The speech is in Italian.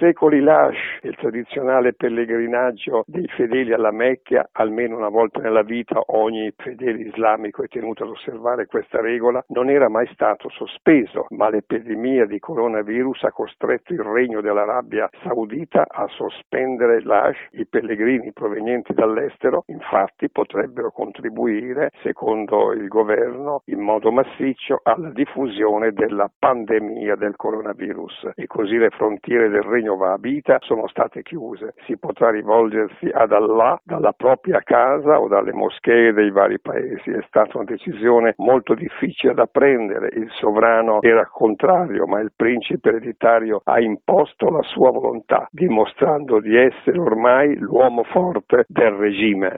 secoli l'Ash, il tradizionale pellegrinaggio dei fedeli alla Mecca, almeno una volta nella vita ogni fedele islamico è tenuto ad osservare questa regola, non era mai stato sospeso, ma l'epidemia di coronavirus ha costretto il regno dell'Arabia Saudita a sospendere l'Ash. I pellegrini provenienti dall'estero infatti potrebbero contribuire, secondo il governo, in modo massiccio alla diffusione della pandemia del coronavirus e così le frontiere del regno Vahabita sono state chiuse. Si potrà rivolgersi ad Allah dalla propria casa o dalle moschee dei vari paesi. È stata una decisione molto difficile da prendere. Il sovrano era contrario, ma il principe ereditario ha imposto la sua volontà, dimostrando di essere ormai l'uomo forte del regime.